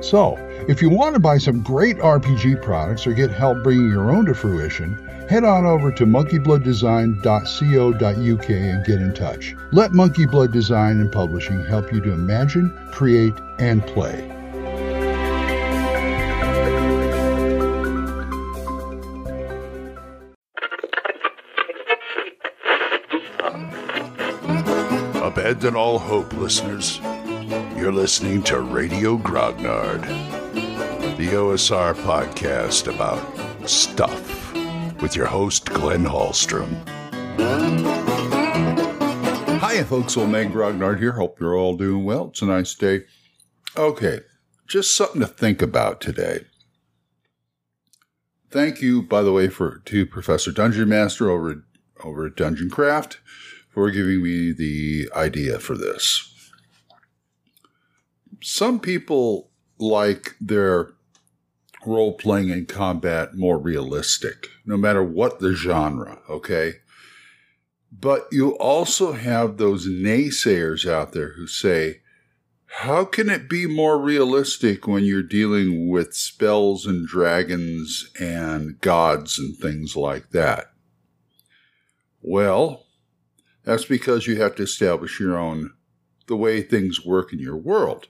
So, if you want to buy some great RPG products or get help bringing your own to fruition, head on over to monkeyblooddesign.co.uk and get in touch. Let Monkey Blood Design and Publishing help you to imagine, create, and play. Abandon all hope, listeners. You're listening to Radio Grognard, the OSR podcast about stuff with your host, Glenn Hallstrom. Hiya, folks. Old Man Grognard here. Hope you're all doing well. It's a nice day. Okay, just something to think about today. Thank you, by the way, for to Professor Dungeon Master over over at Dungeon Craft for giving me the idea for this. Some people like their role playing and combat more realistic, no matter what the genre, okay? But you also have those naysayers out there who say, how can it be more realistic when you're dealing with spells and dragons and gods and things like that? Well, that's because you have to establish your own, the way things work in your world.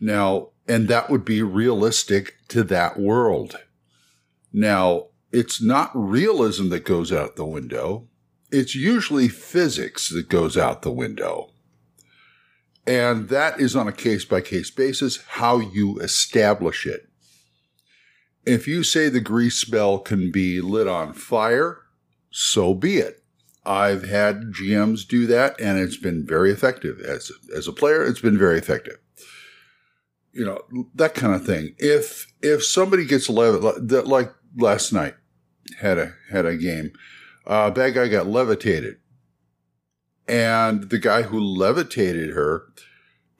Now, and that would be realistic to that world. Now, it's not realism that goes out the window. It's usually physics that goes out the window. And that is on a case by case basis how you establish it. If you say the grease spell can be lit on fire, so be it. I've had GMs do that and it's been very effective. As, as a player, it's been very effective you know that kind of thing. If if somebody gets levitated, like last night, had a had a game, uh, bad guy got levitated, and the guy who levitated her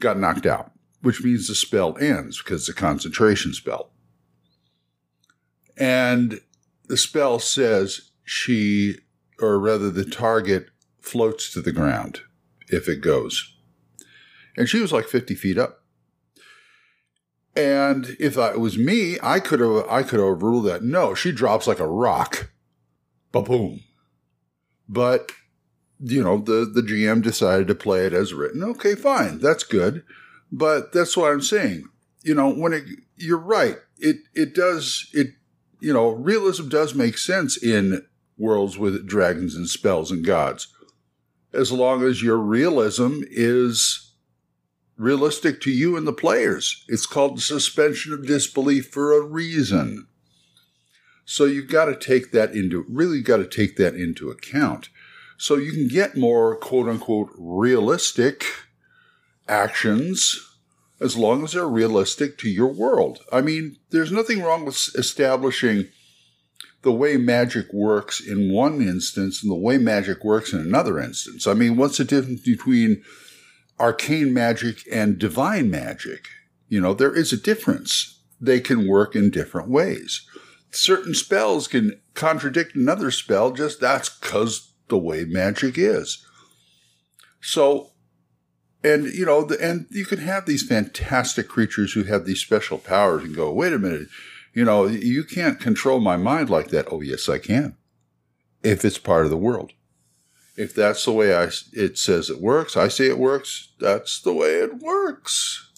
got knocked out, which means the spell ends because it's a concentration spell, and the spell says she, or rather, the target floats to the ground if it goes, and she was like fifty feet up and if it was me, I could have I could have ruled that no, she drops like a rock. Ba boom. But you know, the, the GM decided to play it as written. Okay, fine. That's good. But that's what I'm saying. You know, when it you're right. It it does it you know, realism does make sense in worlds with dragons and spells and gods. As long as your realism is realistic to you and the players. It's called the suspension of disbelief for a reason. So you've got to take that into, really got to take that into account. So you can get more quote unquote realistic actions as long as they're realistic to your world. I mean, there's nothing wrong with establishing the way magic works in one instance and the way magic works in another instance. I mean, what's the difference between arcane magic and divine magic. You know, there is a difference. They can work in different ways. Certain spells can contradict another spell, just that's because the way magic is. So, and you know, the, and you can have these fantastic creatures who have these special powers and go, wait a minute, you know, you can't control my mind like that. Oh, yes, I can. If it's part of the world. If that's the way I, it says it works, I say it works, that's the way it works.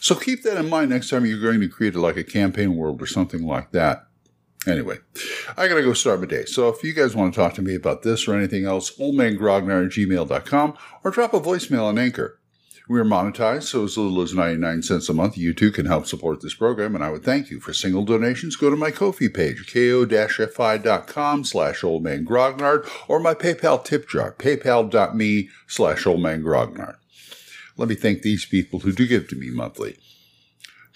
So keep that in mind next time you're going to create like a campaign world or something like that. Anyway, I gotta go start my day. So if you guys want to talk to me about this or anything else, oldmangrognard at gmail.com or drop a voicemail on Anchor. We are monetized, so as little as 99 cents a month, you too can help support this program, and I would thank you. For single donations, go to my Ko-fi page, ko-fi.com slash oldmangrognard, or my PayPal tip jar, paypal.me slash oldmangrognard. Let me thank these people who do give to me monthly.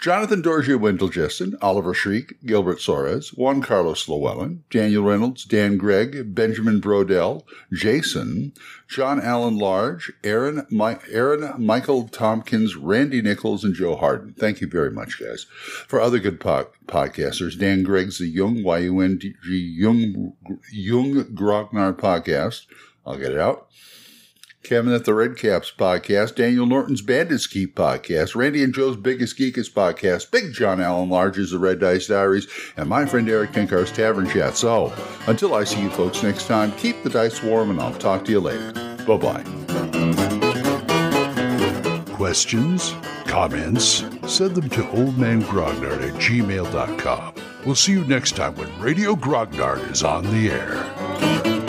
Jonathan Wendell Jessen, Oliver Shriek, Gilbert Soares, Juan Carlos Llewellyn, Daniel Reynolds, Dan Gregg, Benjamin Brodell, Jason, John Allen Large, Aaron, My- Aaron Michael Tompkins, Randy Nichols, and Joe Harden. Thank you very much, guys. For other good po- podcasters, Dan Gregg's The Young, Y-U-N-G, Young, Young Grognard Podcast. I'll get it out. Kevin at the Red Caps podcast, Daniel Norton's Bandits Keep podcast, Randy and Joe's Biggest Geekest podcast, Big John Allen Large's The Red Dice Diaries, and my friend Eric Tenkar's Tavern Chat. So, until I see you folks next time, keep the dice warm and I'll talk to you later. Bye bye. Questions? Comments? Send them to oldmangrognard at gmail.com. We'll see you next time when Radio Grognard is on the air.